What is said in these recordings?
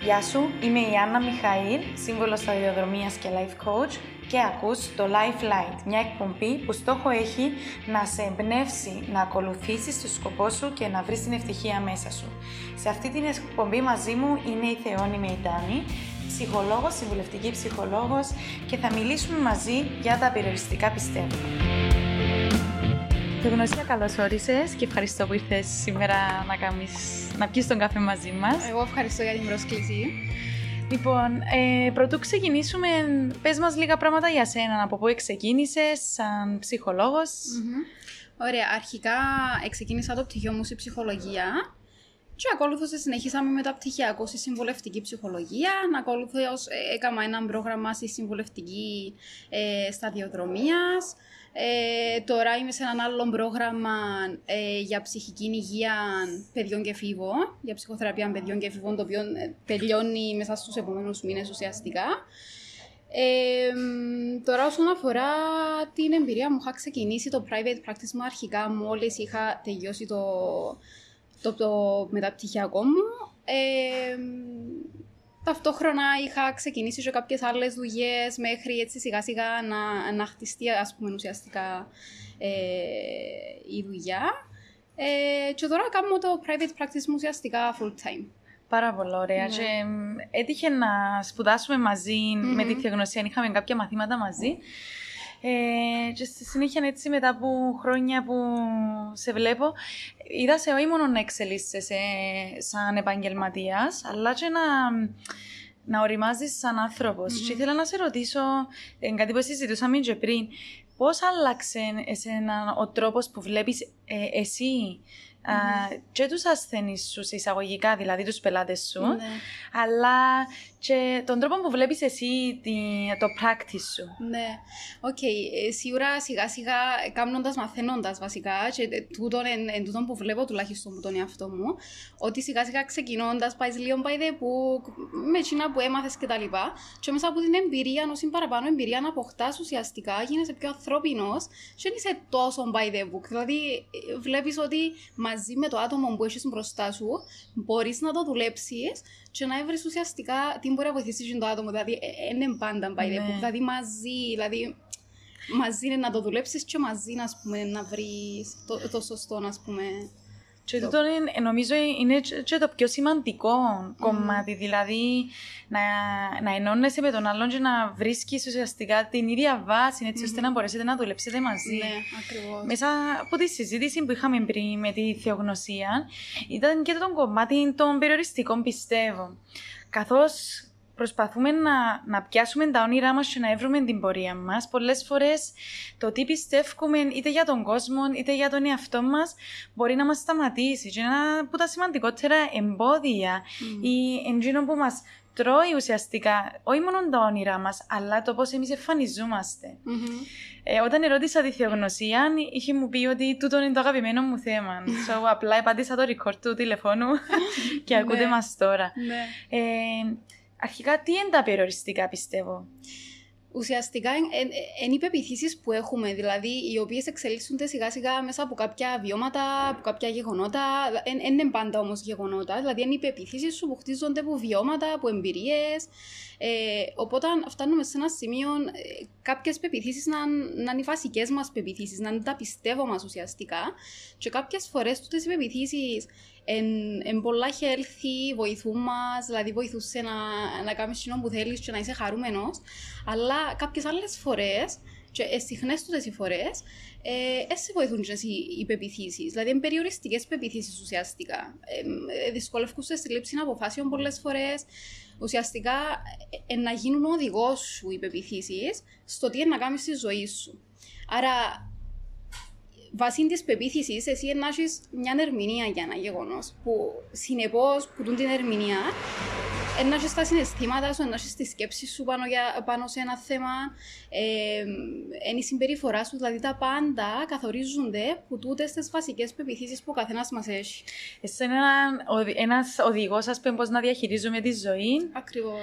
Γεια σου, είμαι η Άννα Μιχαήλ, σύμβολος σταδιοδρομίας και life coach και ακούς το Life Light, μια εκπομπή που στόχο έχει να σε εμπνεύσει να ακολουθήσεις το σκοπό σου και να βρεις την ευτυχία μέσα σου. Σε αυτή την εκπομπή μαζί μου είναι η Θεόνη Μεϊτάνη, ψυχολόγος, συμβουλευτική ψυχολόγος και θα μιλήσουμε μαζί για τα περιοριστικά πιστεύω. Θεογνωσία, καλώς όρισες και ευχαριστώ που ήρθες σήμερα να, κάνεις, να πιεις τον καφέ μαζί μας. Εγώ ευχαριστώ για την πρόσκληση. Λοιπόν, ε, πρωτού ξεκινήσουμε, πες μας λίγα πράγματα για σένα, από πού ξεκίνησες σαν ψυχολόγος. Ωραία, αρχικά ξεκίνησα το πτυχίο μου στη ψυχολογία και ακόλουθω συνεχίσαμε με το πτυχιακό στη συμβουλευτική ψυχολογία. Να ακολουθώ, ε, έκανα ένα πρόγραμμα στη συμβουλευτική ε, σταδιοδρομίας. Ε, τώρα είμαι σε ένα άλλο πρόγραμμα ε, για ψυχική υγεία παιδιών και φίβων, για ψυχοθεραπεία παιδιών και φίβων, το οποίο ε, τελειώνει μέσα στους επόμενους μήνες ουσιαστικά. Ε, τώρα όσον αφορά την εμπειρία μου, είχα ξεκινήσει το private practice μου αρχικά μόλις είχα τελειώσει το, το, το μεταπτυχιακό μου. Ε, Ταυτόχρονα είχα ξεκινήσει και κάποιες άλλες δουλειές μέχρι έτσι σιγά σιγά να, να χτιστεί ας πούμε ουσιαστικά ε, η δουλειά. Ε, και τώρα κάνουμε το private practice μου ουσιαστικά full time. Πάρα πολύ ωραία. Ναι. Και έτυχε να σπουδάσουμε με τη θεογνωσία, είχαμε κάποια μαθήματα μαζί. Ε, και στη συνέχεια έτσι μετά από χρόνια που σε βλέπω, είδα σε όχι μόνο να εξελίσσεσαι σαν επαγγελματίας, αλλά και να, να οριμάζεις σαν άνθρωπος. Mm-hmm. Και ήθελα να σε ρωτήσω, ε, κάτι που συζητούσαμε και πριν, πώς άλλαξε εσένα ο τρόπος που βλέπεις ε, εσύ mm-hmm. και τους ασθενείς σου σε εισαγωγικά, δηλαδή τους πελάτες σου, ναι. αλλά και τον τρόπο που βλέπεις εσύ το practice σου. Ναι, OK. Okay. Ε, σίγουρα σιγά σιγά κάνοντας, μαθαίνοντας βασικά και τούτον εν, εν τούτον που βλέπω τουλάχιστον με τον εαυτό μου ότι σιγά σιγά ξεκινώντας πάεις λίγο by που με εκείνα που έμαθες και τα λοιπά και μέσα από την εμπειρία, όσο παραπάνω εμπειρία να αποκτάς ουσιαστικά γίνεσαι πιο ανθρώπινος και δεν είσαι τόσο by the book. Δηλαδή βλέπεις ότι μαζί με το άτομο που έχεις μπροστά σου μπορείς να το δουλέψεις και να έβρεις ουσιαστικά τι μπορεί να βοηθήσει το άτομο. Δηλαδή, είναι ε, πάντα by the book. Δηλαδή, μαζί, δηλαδή, μαζί είναι να το δουλέψεις και μαζί να, πούμε, να βρεις το, το σωστό, να πούμε, και τούτο είναι, νομίζω είναι και το πιο σημαντικό mm. κομμάτι, δηλαδή να, να ενώνεσαι με τον άλλον και να βρίσκεις ουσιαστικά την ίδια βάση, έτσι mm. ώστε να μπορέσετε να δουλέψετε μαζί. Ναι, ακριβώς. Μέσα από τη συζήτηση που είχαμε πριν με τη θεογνωσία, ήταν και το κομμάτι των περιοριστικών πιστεύω. Καθώς προσπαθούμε να, να πιάσουμε τα όνειρά μας και να έβρουμε την πορεία μας. Πολλές φορές το τι πιστεύουμε είτε για τον κόσμο είτε για τον εαυτό μας μπορεί να μας σταματήσει. Και ένα από τα σημαντικότερα εμπόδια mm. ή εντζήνο που μας τρώει ουσιαστικά όχι μόνο τα όνειρά μας, αλλά το πώς εμείς εμφανιζόμαστε. Mm-hmm. Ε, όταν ερώτησα τη θεογνωσία, είχε μου πει ότι τούτο είναι το αγαπημένο μου θέμα. so, απλά επάντησα το record του τηλεφώνου και ακούτε ναι. μας τώρα. Ναι. Ε, αρχικά τι είναι τα περιοριστικά πιστεύω; Ουσιαστικά είναι οι πεπιθήσει που έχουμε, δηλαδή οι οποίες εξελίσσονται σιγά σιγά μέσα από κάποια βιώματα, από κάποια γεγονότα. Δεν είναι πάντα όμως γεγονότα, δηλαδή είναι οι πεπιθήσει σου που χτίζονται από βιώματα, από εμπειρίες. Ε, οπότε φτάνουμε σε ένα σημείο ε, κάποιες πεπιθήσει να, να είναι οι βασικές μας πεπιθήσει, να είναι τα πιστεύω μας ουσιαστικά. Και κάποιες φορές τούτες οι πεπιθήσει εν, πολλά healthy, βοηθούν μας, δηλαδή βοηθούσε να, να κάνεις το που θέλεις και να είσαι χαρούμενος. Αλλά κάποιες άλλες φορές, και συχνές τούτες οι φορές, ε, σε βοηθούν και οι πεπιθήσεις. Δηλαδή, είναι περιοριστικές πεπιθήσεις ουσιαστικά. Ε, δυσκολεύουν στη λήψη αποφάσεων πολλές φορές. Ουσιαστικά, ε, να γίνουν οδηγός σου οι πεπιθήσεις στο τι είναι να κάνεις στη ζωή σου. Άρα, βάσει τη πεποίθηση, εσύ να έχει μια ερμηνεία για ένα γεγονό. Που συνεπώ, που τούν την ερμηνεία, να έχει τα συναισθήματα σου, να έχει τη σκέψη σου πάνω, για, πάνω σε ένα θέμα, ε, η συμπεριφορά σου, δηλαδή τα πάντα καθορίζονται που τούτε τι βασικέ πεπιθήσει που ο καθένα μα έχει. Εσύ είναι ένα οδηγό, α πούμε, πώ να διαχειρίζουμε τη ζωή. Ακριβώ.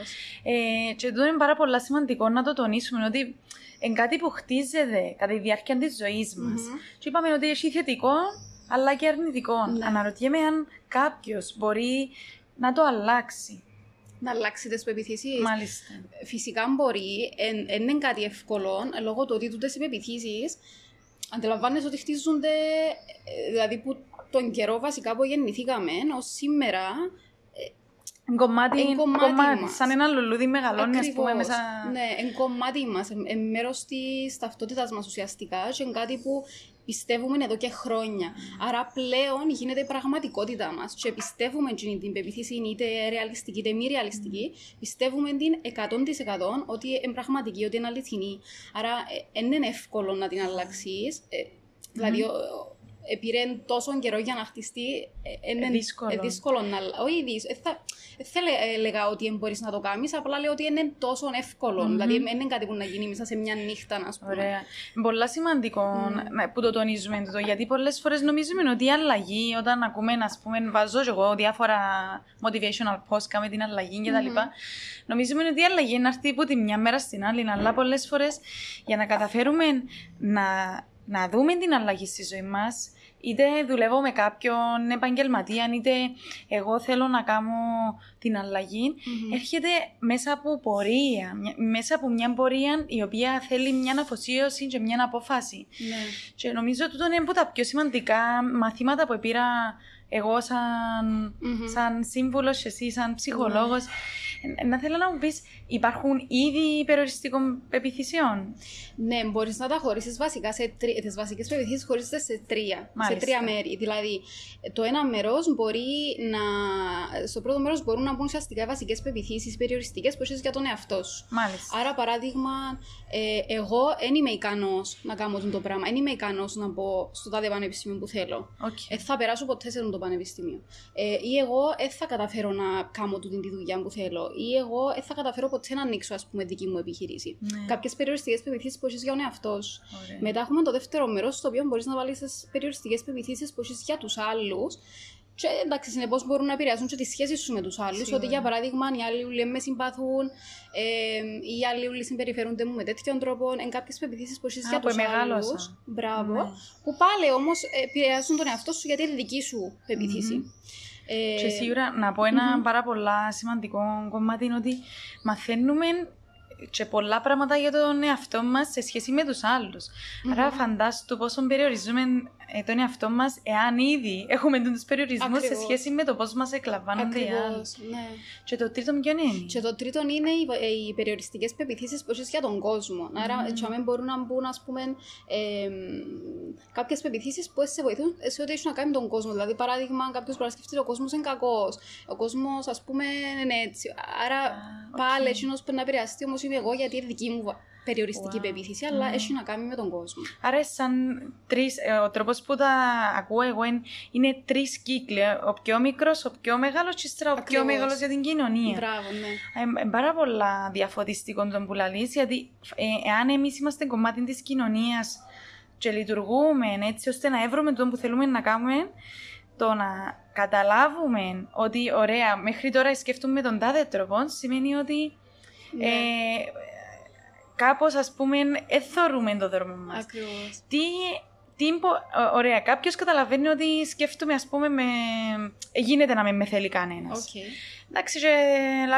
Ε, και τούτο είναι πάρα πολύ σημαντικό να το τονίσουμε ότι είναι κάτι που χτίζεται κατά τη διάρκεια της ζωής μας. Mm-hmm. Και είπαμε ότι έχει θετικό αλλά και αρνητικό. Ναι. Αναρωτιέμαι αν κάποιος μπορεί να το αλλάξει. Να αλλάξει τις πεπιθήσεις. Μάλιστα. Φυσικά μπορεί, δεν είναι κάτι εύκολο, λόγω του ότι τούτες οι πεπιθήσεις αντιλαμβάνεσαι ότι χτίζονται, ε, δηλαδή που τον καιρό βασικά που γεννηθήκαμε, ως σήμερα. Εν κομμάτι, Εν κομμάτι κομμάτι, μας. σαν ένα λουλούδι μεγαλώνει, ας πούμε, Ακριβώς. μέσα... Ναι, εν κομμάτι μας, εν μέρος της ταυτότητας μας ουσιαστικά, και είναι κάτι που πιστεύουμε εδώ και χρόνια. Άρα πλέον γίνεται η πραγματικότητα μας. Και πιστεύουμε εκείνη την πεποίθηση, είναι είτε ρεαλιστική είτε μη ρεαλιστική, πιστεύουμε την 100% ότι είναι πραγματική, ότι είναι αληθινή. Άρα δεν είναι εύκολο να την αλλάξεις. Δηλαδή, ο- ο- επήρε τόσο καιρό για να χτιστεί. ε, είναι δύσκολο. ε, δύσκολο να. Όχι, δύσκολο. Ε, θα, δεν θα λέ- έλεγα ότι δεν μπορείς να το κάνεις, απλά λέω ότι είναι τόσο εύκολο. Δηλαδή, δεν είναι κάτι που να γίνει μέσα σε μια νύχτα, α πούμε. Ωραία. Είναι πολλά σημαντικό να- που το τονίζουμε το, γιατί πολλές φορές νομίζουμε ότι η αλλαγή, όταν ακούμε, α πούμε, βάζω και εγώ διάφορα motivational posts, κάμε την αλλαγή κτλ. Νομίζουμε ότι η αλλαγή είναι να έρθει από τη μια μέρα στην άλλη, αλλά πολλές φορές για να καταφέρουμε να, να δούμε την αλλαγή στη ζωή μας, είτε δουλεύω με κάποιον επαγγελματία, είτε εγώ θέλω να κάνω την αλλαγή, έρχεται μέσα από πορεία, μια- μέσα από μια πορεία η οποία θέλει μια αφοσίωση και μια απόφαση. Ναι. Και νομίζω ότι είναι από τα πιο σημαντικά μαθήματα που πήρα εγώ σαν, Μμμ. σαν σύμβουλος και εσύ σαν ψυχολόγος. Ε, Να θέλω να μου πεις, υπάρχουν ήδη περιοριστικών πεπιθυσιών; Ναι, μπορείς να τα χωρίσεις βασικά σε τρία. Τις βασικές πεπιθήσεις χωρίζονται σε τρία. Μάλιστα. Σε τρία μέρη. Δηλαδή, το ένα μέρος μπορεί να. Στο πρώτο μέρος μπορούν να μπουν ουσιαστικά οι βασικές πεποιθήσεις περιοριστικές που έχει για τον εαυτό σου. Μάλιστα. Άρα, παράδειγμα, ε, εγώ δεν είμαι ικανός να κάνω αυτό το πράγμα. Δεν είμαι ικανός να μπω στο τάδε πανεπιστήμιο που θέλω. Οκ. Δεν θα περάσω ποτέ σε αυτό το πανεπιστήμιο. Ε, ή εγώ δεν θα καταφέρω να κάνω τούτη τη δουλειά που θέλω. Ή εγώ δεν θα καταφέρω ποτέ να ανοίξω, ας πούμε, δική μου επιχείρηση. Ναι. Κάποιες περιοριστικές πεποιθήσεις που έχεις για τον εαυτό σου. Ωραία. Μετά έχουμε το δεύτερο μέρος, στο οποίο μπορείς να βάλεις τις περιοριστικές πεποιθήσεις που έχεις για τους άλλους. Και εντάξει, συνεπώς μπορούν να επηρεάσουν και τι σχέσει σου με τους άλλους. Σίγουρα. Ότι για παράδειγμα, οι άλλοι ούλοι με συμπαθούν, ε, ή οι άλλοι ούλοι συμπεριφέρονται μου με τέτοιον τρόπο. Εν κάποιες πεπιθήσεις που έχεις Α, για που τους εμεγάλωσα. άλλου. Μπράβο. Ναι. Που πάλι όμως επηρεάζουν τον εαυτό σου γιατί είναι δική σου πεποίθηση. Ε, Και σίγουρα να πω ενα πάρα πολλά σημαντικό κομμάτι είναι ότι μαθαίνουμε και πολλά πράγματα για τον εαυτό μας σε σχέση με τους άλλους. Άρα φαντάσου πόσο περιορίζουμε ε, τον εαυτό μας εάν ήδη έχουμε τους περιορισμούς σε Ακριβώς. σχέση με το πώς μας εκλαμβάνονται οι άλλοι. Ακριβώς, ναι. Και το τρίτο ποιο είναι; Και το τρίτο είναι οι, ε, οι περιοριστικές πεποιθήσεις που έχεις για τον κόσμο. Άρα, mm. μπορούν να μπουν, ας πούμε, ε, κάποιες πεποιθήσεις που σε βοηθούν σε ό,τι έχει να κάνει με τον κόσμο. Δηλαδή, παράδειγμα, κάποιος μπορεί να σκεφτεί ότι ο κόσμος είναι κακός. Ο κόσμος, ας πούμε, είναι έτσι. Άρα, οκ. πάλι εκείνο που να επηρεαστεί όμως είμαι εγώ, γιατί είναι δική μου περιοριστική Wow. πεποίθηση, αλλά έχει να κάνει με τον κόσμο. Άρα σαν τρεις, ε, ο τρόπος που τα ακούω εγώ είναι, είναι τρεις κύκλοι. Ο πιο μικρός, ο πιο μεγάλος και ύστερα ο πιο Ακριβώς. μεγάλος για την κοινωνία. Μπράβο, ναι. Ε, ε, πάρα πολλά διαφωτιστικό τον που λαλείς, γιατί ε, εάν εμείς είμαστε κομμάτι της κοινωνίας και λειτουργούμε έτσι ώστε να έβρουμε τον που θέλουμε να κάνουμε, το να καταλάβουμε ότι ωραία, μέχρι τώρα σκέφτομαι τον τάδε τρόπο, σημαίνει ότι Ναι. ε, κάπως ας πούμε εθωρούμε το δρόμο μας. Ακριβώς. Τι, τι μπο- ω- ωραία, κάποιος καταλαβαίνει ότι σκέφτομαι, ας πούμε, με... ε, γίνεται να με με θέλει κανένας. Οκ. Εντάξει, και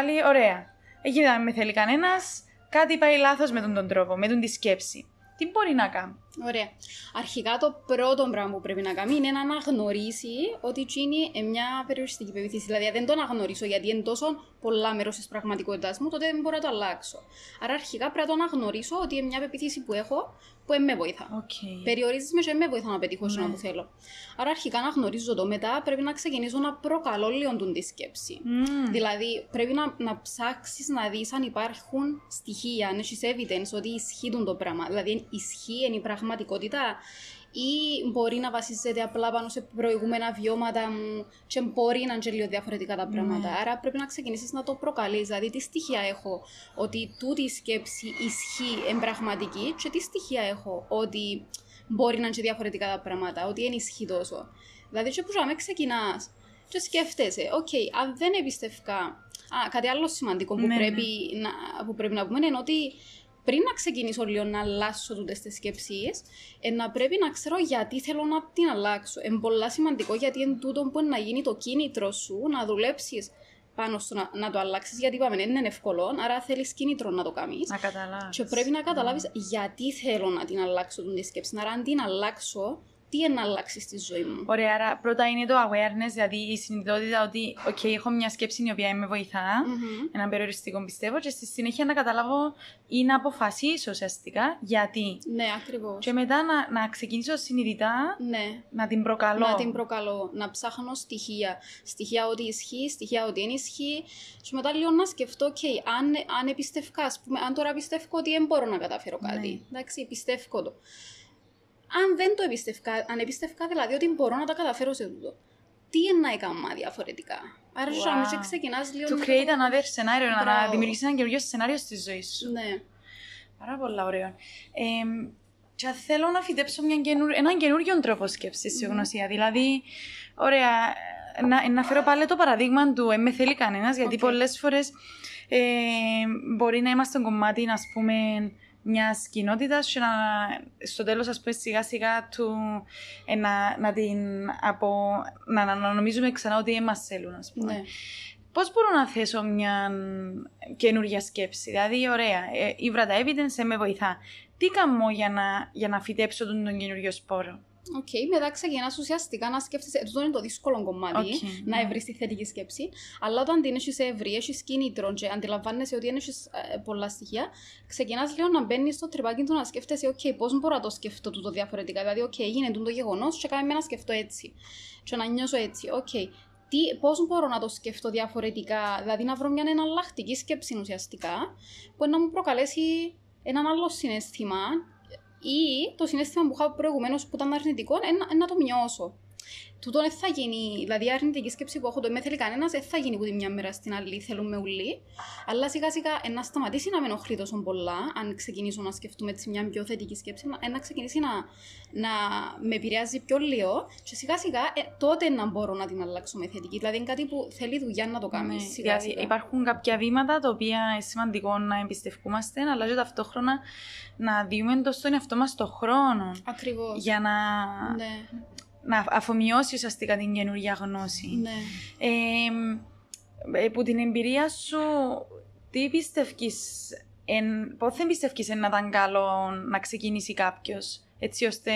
λέει, ωραία. Ε, γίνεται να με με θέλει κανένας, κάτι πάει λάθος με τον, τον τρόπο, με τον τη σκέψη. Τι μπορεί να κάνει. Ωραία. Αρχικά το πρώτο πράγμα που πρέπει να κάνει είναι να αναγνωρίσει ότι εκείνη είναι μια περιοριστική πεποίθηση. Δηλαδή, αν δεν το αναγνωρίσω γιατί είναι τόσο πολλά μέρος της πραγματικότητάς μου, τότε δεν μπορώ να το αλλάξω. Άρα, αρχικά πρέπει να το αναγνωρίσω ότι είναι μια πεποίθηση που έχω που δεν με βοηθά. Οκ. Περιορίζει με και δεν με βοηθά να πετύχω Ναι. ναι. που θέλω. Άρα, αρχικά αναγνωρίζω το. Μετά πρέπει να ξεκινήσω να προκαλώ λίγο τον τη σκέψη. Μμμ. Δηλαδή, πρέπει να, να ψάξεις να δεις αν υπάρχουν στοιχεία, αν έχεις evidence ότι ισχύει το πράγμα. Δηλαδή, ισχύει, είναι η πραγματικότητα, ή μπορεί να βασίζεται απλά πάνω σε προηγούμενα βιώματα μου και μπορεί να είναι και λίγο διαφορετικά τα πράγματα. Άρα, πρέπει να ξεκινήσεις να το προκαλείς. Δηλαδή, τι στοιχεία έχω ότι τούτη η σκέψη ισχύει εν πραγματική, και τι στοιχεία έχω ότι μπορεί να είναι και διαφορετικά τα πράγματα, ότι δεν ισχύει τόσο. Δηλαδή, και που να ξεκινάς και σκέφτεσαι, οκ, αν δεν εμπιστευκά. Α, κάτι άλλο σημαντικό που, Ναι, πρέπει, Να, που πρέπει να πούμε είναι ότι πριν να ξεκινήσω λίγο να αλλάσσω τούτες τις σκέψεις, ε, να πρέπει να ξέρω γιατί θέλω να την αλλάξω. Είναι πολύ σημαντικό γιατί είναι τούτο που είναι να γίνει το κίνητρο σου να δουλέψεις πάνω στο να, να το αλλάξεις, γιατί είπαμε δεν είναι εύκολο, άρα θέλεις κίνητρο να το κάνεις. Να καταλάβεις. Και πρέπει να καταλάβεις γιατί θέλω να την αλλάξω την σκέψη. Άρα, αν την αλλάξω, τι είναι να αλλάξει στη ζωή μου. Ωραία, άρα πρώτα είναι το awareness, δηλαδή η συνειδητότητα ότι okay, έχω μια σκέψη η οποία με βοηθά, Μμμ. έναν περιοριστικό πιστεύω, και στη συνέχεια να καταλάβω ή να αποφασίσω ουσιαστικά γιατί. Ναι, ακριβώς. Και μετά να, να ξεκινήσω συνειδητά Ναι, να την προκαλώ. να την προκαλώ, να ψάχνω στοιχεία. Στοιχεία ότι ισχύει, στοιχεία ότι δεν ισχύει. Και μετά λίγο να σκεφτώ, OK, αν, αν επιστευκά, ας πούμε, αν τώρα πιστεύω ότι δεν μπορώ να καταφέρω κάτι. Ναι. Εντάξει, πιστεύω το. Αν δεν το εμπιστευκά, αν εμπιστευκά δηλαδή ότι μπορώ να τα καταφέρω σε τούτο, τι είναι να έκανα διαφορετικά; Άρα, Wow. wow. και ξεκινάς λίγο. To με το- create another scenario, να, να Μπράβο. δημιουργήσεις ένα καινούριο σενάριο στη ζωή σου. Ναι. Πάρα πολλά ωραίο. Ε, και θέλω να φυτέψω μια καινούριο, έναν καινούριο τρόπο σκέψης στη γνωσία. Δηλαδή, ωραία, να, να φέρω πάλι το παραδείγμα του «Εν με θέλει κανένας, γιατί Οκ. πολλές φορές ε, μπορεί να είμαστε στο κομμάτι, ας πούμε, μιας κοινότητας και να, στο τέλος, ας πούμε, σιγά σιγά του ε, να, να την απο, να, να, να νομίζουμε ξανά ότι εμάς θέλουν, ας πούμε. ναι. Πώς μπορώ να θέσω μια καινούργια σκέψη, Δηλαδή, ωραία, ε, ηύρα τα evidence ε, με βοηθά. Τι κάνω για να, για να φυτέψω τον, τον καινούριο σπόρο; Οκ, μετά ξεκινάς ουσιαστικά να σκέφτεσαι. Τούτο είναι το δύσκολο κομμάτι, Οκ, να ναι. ευρει τη θετική σκέψη. Αλλά όταν την έχεις εύρει, έχεις κίνητρο και αντιλαμβάνεσαι ότι έχεις πολλά στοιχεία, ξεκινάς λίγο να μπαίνεις στο τρυπάκι του να σκέφτεσαι, OK, πώς μπορώ να το σκεφτώ τούτο διαφορετικά. Δηλαδή, OK, έγινε τούτο γεγονός, και κάνει με να σκεφτώ έτσι. Και να νιώσω έτσι. OK, τι, πώς μπορώ να το σκεφτώ διαφορετικά, δηλαδή να βρω μια εναλλακτική σκέψη ουσιαστικά, που να μου προκαλέσει έναν άλλο συνέστημα ή το συνέστημα που είχα προηγουμένως που ήταν αρνητικό, ε, να, να το μειώσω. Τούτο δεν θα γίνει, δηλαδή η αρνητική σκέψη που έχω το με θέλει κανένας, δεν θα γίνει από τη μια μέρα στην άλλη, θέλουμε ουλί. Αλλά σιγά σιγά ε, να σταματήσει να με ενοχλεί τόσο πολλά, αν ξεκινήσω να σκεφτούμε έτσι μια πιο θετική σκέψη, να, ε, να ξεκινήσει να, να με επηρεάζει πιο λίγο και σιγά σιγά ε, τότε να μπορώ να την αλλάξω με θετική. Δηλαδή είναι κάτι που θέλει δουλειά να το κάνει Ναι, σιγά δηλαδή, σιγά. υπάρχουν κάποια βήματα τα οποία είναι σημαντικό να εμπιστευκούμαστε, αλλά και ταυτόχρονα να δίνουμε το στον εαυτό μας το χρόνο Ακριβώς. για να, Ναι, να αφομοιώσει ουσιαστικά την καινούργια γνώση. ναι. Ε, που την εμπειρία σου, τι πιστεύεις, εν, πότε πιστεύεις να ήταν καλό να ξεκινήσει κάποιος, έτσι ώστε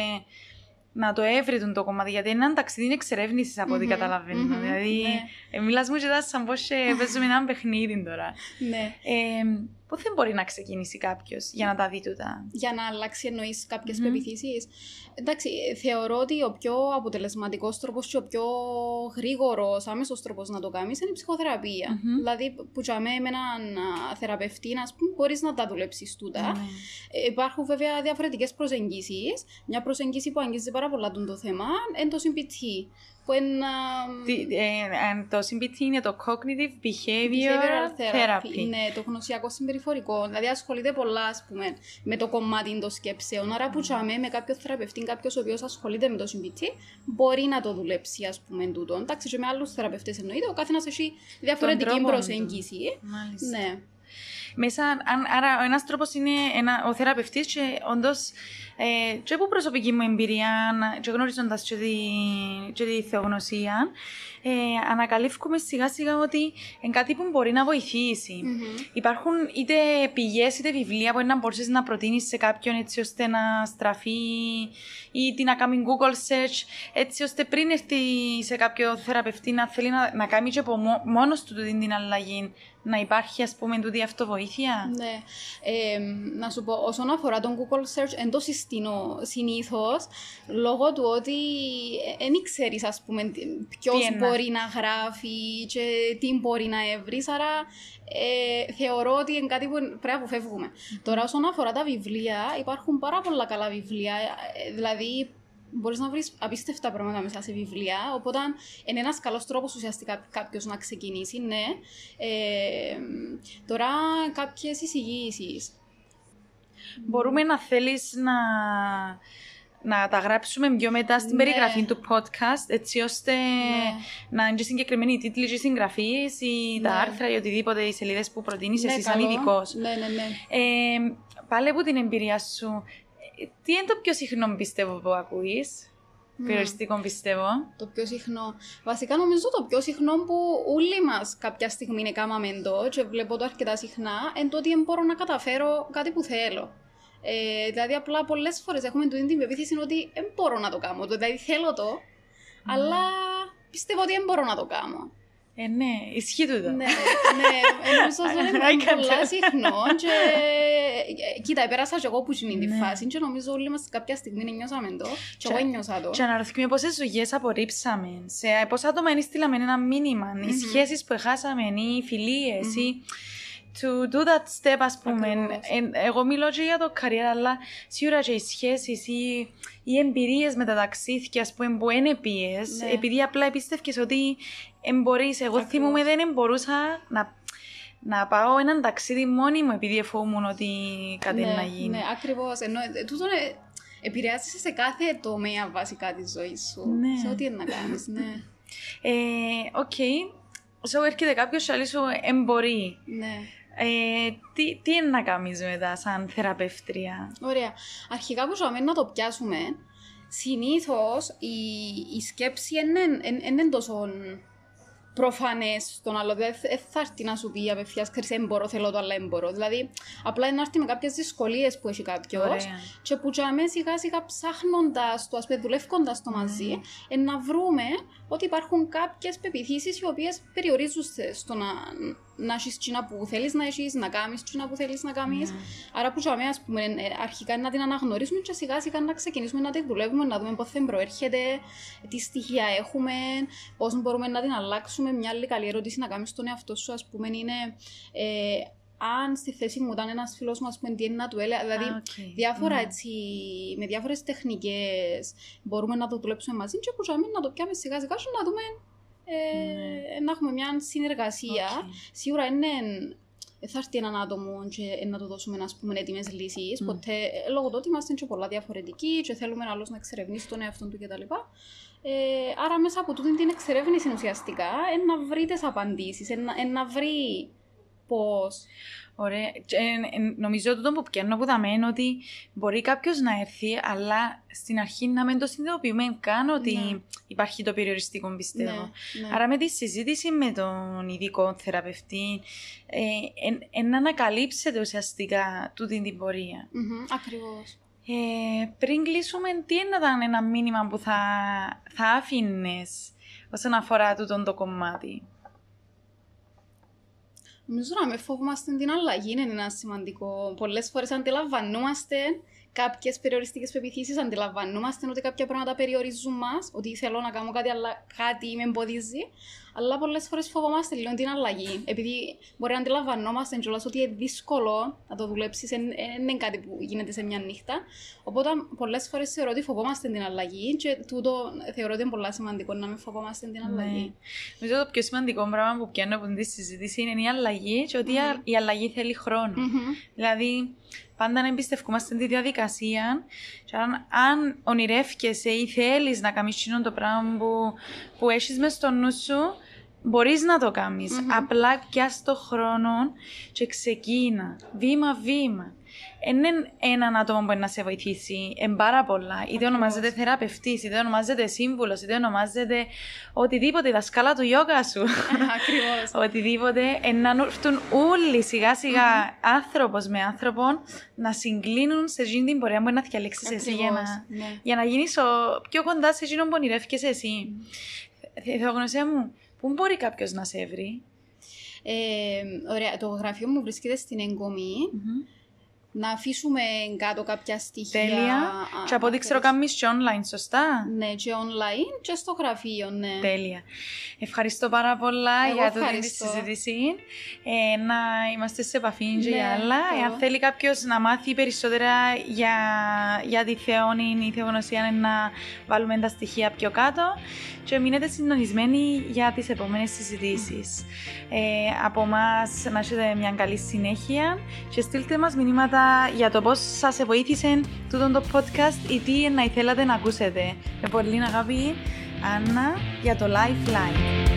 να το έβρει το κομμάτι, γιατί είναι ένα ταξίδι εξερεύνησης από ό,τι Μμμ, καταλαβαίνω. μμμ, δηλαδή, ναι. ε, μιλάς μου και τα σαν πώς ε, παίζουμε ένα παιχνίδι τώρα. ναι. Ε, πότε μπορεί να ξεκινήσει κάποιος για να τα δει τούτα; για να αλλάξει εννοείς κάποιες Μμμ. πεπιθήσεις. Εντάξει, θεωρώ ότι ο πιο αποτελεσματικός τρόπος και ο πιο γρήγορος, άμεσος τρόπος να το κάνεις είναι η ψυχοθεραπεία. Μμμ. Δηλαδή, που για με έναν α, θεραπευτή, α πούμε, μπορείς να τα δουλέψεις τούτα. Ναι. Ε, Υπάρχουν βέβαια διαφορετικές προσεγγίσεις. Μια προσεγγίση που αγγίζει πάρα πολλά τον το θέμα είναι το CBT. Που είναι. α, Τι- ε, ε, το CBT είναι το Cognitive Behavioral Therapy. Ναι, το γνωσιακό συμπεριφορικό. Δηλαδή ασχολείται πολλά, ας πούμε, με το κομμάτι των σκέψεων. Άρα, που τσάμε με κάποιο θεραπευτή, κάποιος ο οποίος ασχολείται με το CBT, μπορεί να το δουλέψει, ας πούμε, τούτο. Εντάξει, και με άλλους θεραπευτές εννοείται, ο καθένας έχει διαφορετική τρόπο του. προσέγγιση. Μάλιστα. Ναι. Μέσα, αν, άρα, ο ένας τρόπος είναι ένα, ο θεραπευτής, και όντως, ε, και από προσωπική μου εμπειρία, να- και γνωρίζοντα και, τη, και τη θεογνωσία, ε, ανακαλύφουμε σιγά σιγά ότι είναι κάτι που μπορεί να βοηθήσει. Μμμ. Υπάρχουν είτε πηγές είτε βιβλία που να μπορέσει να προτείνεις σε κάποιον έτσι ώστε να στραφεί ή τι να κάνει Google search, έτσι ώστε πριν έρθει σε κάποιο θεραπευτή να θέλει να, να κάνει και από μόνος του τούτη την αλλαγή, να υπάρχει ας πούμε τούτη αυτοβοήθεια; Ναι. Ε, να σου πω, όσον αφορά τον Google Search, εν το συστήνω συνήθως λόγω του ότι δεν ξέρει, ας πούμε, ποιος Τι εννοεί. μπορεί να γράφει και τι μπορεί να έβρει. Άρα ε, θεωρώ ότι είναι κάτι που πρέπει να αποφεύγουμε. Τώρα, όσον αφορά τα βιβλία, υπάρχουν πάρα πολλά καλά βιβλία. ε, δηλαδή, μπορείς να βρεις απίστευτα πράγματα μέσα σε βιβλία. Οπότε, είναι ένας καλός τρόπος ουσιαστικά κάποιος να ξεκινήσει, ναι. Ε, τώρα, κάποιες εισηγήσεις. Μπορούμε να θέλεις να, να τα γράψουμε πιο μετά στην Ναι. περιγραφή του podcast, έτσι ώστε να είναι και συγκεκριμένοι οι τίτλοι και συγγραφείς ή τα Ναι. άρθρα ή οτιδήποτε οι σελίδες που προτείνεις εσύ σαν καλό. ειδικός. Ναι, ναι, ναι. Ε, πάλι από την εμπειρία σου, ε, τι είναι το πιο συχνό πιστεύω που ακούεις; περιοριστικό πιστεύω. Το πιο συχνό. Βασικά νομίζω το πιο συχνό που όλοι μας κάποια στιγμή κάμαμε το και βλέπω το αρκετά συχνά, είναι το ότι δεν μπορώ να καταφέρω κάτι που θέλω. Ε, δηλαδή, απλά πολλές φορές έχουμε την πεποίθηση ότι δεν μπορώ να το κάνω. Δηλαδή, θέλω το, αλλά πιστεύω ότι δεν μπορώ να το κάνω. Ε, ναι, ισχύει τούτο. Ναι, ναι, νομίζω ότι είναι πολλά συχνό και ε, κοίτα, πέρασα και εγώ που είναι τη Ναι. φάση και νομίζω όλοι μας κάποια στιγμή νιώσαμε το και εγώ Και- ένιωσα το. Και αναρωτηθούμε πόσες ζωές απορρίψαμε, σε πόσα άτομα στείλαμε ένα μήνυμα, οι σχέσεις που χάσαμε, οι φιλίες, ή to do that step, ας πούμε. Ακριβώς. Ε, εγώ μιλώ και για το καριέρα, αλλά σίγουρα και οι σχέσεις ή οι εμπειρίες με τα ταξίδια, ας πούμε, που είναι πίε, Ναι. επειδή απλά πίστευε ότι εμπορεί. Εγώ Ακριβώς. θυμούμαι δεν μπορούσα να, να πάω έναν ταξίδι μόνη μου, επειδή εφόμουν ότι κάτι ναι, να γίνει. Ναι, ακριβώς. Ενώ ε, τούτο ε, επηρεάζει σε κάθε τομέα βασικά της ζωής σου. Ναι. Σε ό,τι είναι να κάνεις, ναι. Ε, OK. So έρχεται κάποιος και λέει σου εν μπορεί. ναι. Ε, τι, τι είναι να κάνεις μετά σαν θεραπεύτρια; Ωραία. Αρχικά που ζούμε να το πιάσουμε, συνήθως η, η σκέψη δεν είναι τόσο προφανές στον άλλο. Δεν δεν θα έρθει να σου πει απευθείας ξέρεις εν μπορώ, θέλω το, αλλά εν μπορώ. Δηλαδή, απλά είναι να έρθει με κάποιες δυσκολίες που έχει κάποιος. Ωραία. Και που τζαμέ σιγά σιγά ψάχνοντας το, ας πούμε, δουλεύοντα το μαζί, ε, να βρούμε ότι υπάρχουν κάποιες πεπιθήσεις οι οποίες περιορίζουν σε στο να, να έχεις τσίνα που θέλεις να έχεις, να κάνεις τσίνα που θέλεις να κάνεις. Άρα που τζαμέ, ας πούμε, ε, αρχικά να την αναγνωρίσουμε και σιγά σιγά να ξεκινήσουμε να τη δουλεύουμε, να δούμε πώς δεν προέρχεται, τι στοιχεία έχουμε, πώς μπορούμε να την αλλάξουμε. Μια άλλη καλή ερώτηση να κάνεις στον εαυτό σου, ας πούμε, είναι. Ε, αν στη θέση μου ήταν ένας φίλος μου, ας πούμε, τι είναι να του έλεγα. Δηλαδή, Α, οκ. διάφορα Ναι. έτσι, με διάφορες τεχνικές μπορούμε να το δουλέψουμε μαζί και που ζάμε να το πιάμε σιγά σιγά και να δούμε. Ε, Να έχουμε μια συνεργασία. Οκ. Σίγουρα είναι. δεν Θα έρθει έναν άτομο και να του δώσουμε ας πούμε, έτοιμες λύσεις. Μμ. Ποτέ, ε, λόγω του ότι είμαστε και πολλά διαφορετικοί και θέλουμε άλλος να εξερευνήσει τον εαυτό του κτλ. Ε, άρα μέσα από τούτη την εξερεύνηση ουσιαστικά ε, να βρει τις απαντήσεις, ε, να, ε, να βρει πώς. Ωραία. Και, ε, ε, νομίζω ότι το που πιάνω που δαμε είναι ότι μπορεί κάποιος να έρθει, αλλά στην αρχή να μην το συνειδητοποιούμε καν ότι Ναι. υπάρχει το περιοριστικό πιστεύω. Ναι, ναι. Άρα με τη συζήτηση με τον ειδικό θεραπευτή, ε, εν- εν να ανακαλύψετε ουσιαστικά τούτη την πορεία. Μμμ, ακριβώς. Ε, πριν κλείσουμε, τι είναι να ήταν ένα μήνυμα που θα, θα άφηνες όσον αφορά τούτον το κομμάτι; Νομίζω να με φοβούμαστε την αλλαγή είναι ένα σημαντικό. Πολλές φορές αντιλαμβανόμαστε κάποιες περιοριστικές πεπιθήσεις, αντιλαμβανόμαστε ότι κάποια πράγματα περιορίζουν μας, ότι θέλω να κάνω κάτι, αλλά κάτι με εμποδίζει. Αλλά πολλές φορές φοβόμαστε λίγο την αλλαγή. Επειδή μπορεί να αντιλαμβανόμαστε κιόλας ότι είναι δύσκολο να το δουλέψεις, δεν είναι κάτι που γίνεται σε μια νύχτα. Οπότε πολλές φορές θεωρώ ότι φοβόμαστε την αλλαγή και τούτο θεωρώ ότι είναι πολύ σημαντικό να μην φοβόμαστε την αλλαγή. Νομίζω το πιο σημαντικό πράγμα που πιάνω από τη συζήτηση είναι η αλλαγή και ότι Μμμ. η αλλαγή θέλει χρόνο. Μμμ. Δηλαδή, πάντα να εμπιστευκούμαστε τη διαδικασία και αν, αν ονειρεύκεσαι ή θέλεις να κάνεις εκείνο το πράγμα που, που έχεις μες στο νου σου, μπορείς να το κάνεις. Μμμ. Απλά πιάσ' το χρόνο και ξεκίνα, βήμα-βήμα. Είναι έναν άτομο που μπορεί να σε βοηθήσει, εν πάρα πολλά. Είτε Ακριβώς. ονομάζεται θεραπευτής, είτε ονομάζεται σύμβουλος, είτε ονομάζεται οτιδήποτε, η δασκάλα του γιόγκα σου. Ακριβώς. Οτιδήποτε, ε, να έρθουν όλοι σιγά σιγά άνθρωπος με άνθρωπο να συγκλίνουν σε εκείνη την πορεία που να διαλέξεις εσύ για Ακριβώς, να, ναι. για να γίνεις ο, πιο κοντά σε εκείνον που ονειρεύκεσαι εσύ. Θε- Θεογνωσία μου, πού μπορεί κάποιος να σε βρει; Ε, ωραία, το γραφείο μου βρίσκεται στην εγκομή. Να αφήσουμε κάτω κάποια στοιχεία. Τέλεια. α, Και από ό,τι αν ξέρω θέλεις. κάνεις και online, σωστά; Ναι, και online και στο γραφείο, ναι. Τέλεια. Ευχαριστώ πάρα πολλά Εγώ για την ευχαριστώ. συζήτηση. Ε, να είμαστε σε επαφή και Ναι, για άλλα. εγώ. Εάν θέλει κάποιος να μάθει περισσότερα για, για τη θεόνη ή θεογνωσία, να βάλουμε τα στοιχεία πιο κάτω. Και μείνετε συντονισμένοι για τις επόμενες συζητήσεις. Ε, από εμά να έχετε μια καλή συνέχεια και στείλτε μας μηνύματα για το πώς σας βοήθησε τούτο το podcast ή τι να ήθελατε να ακούσετε. Με πολύ αγάπη, Άννα, για το Lifeline.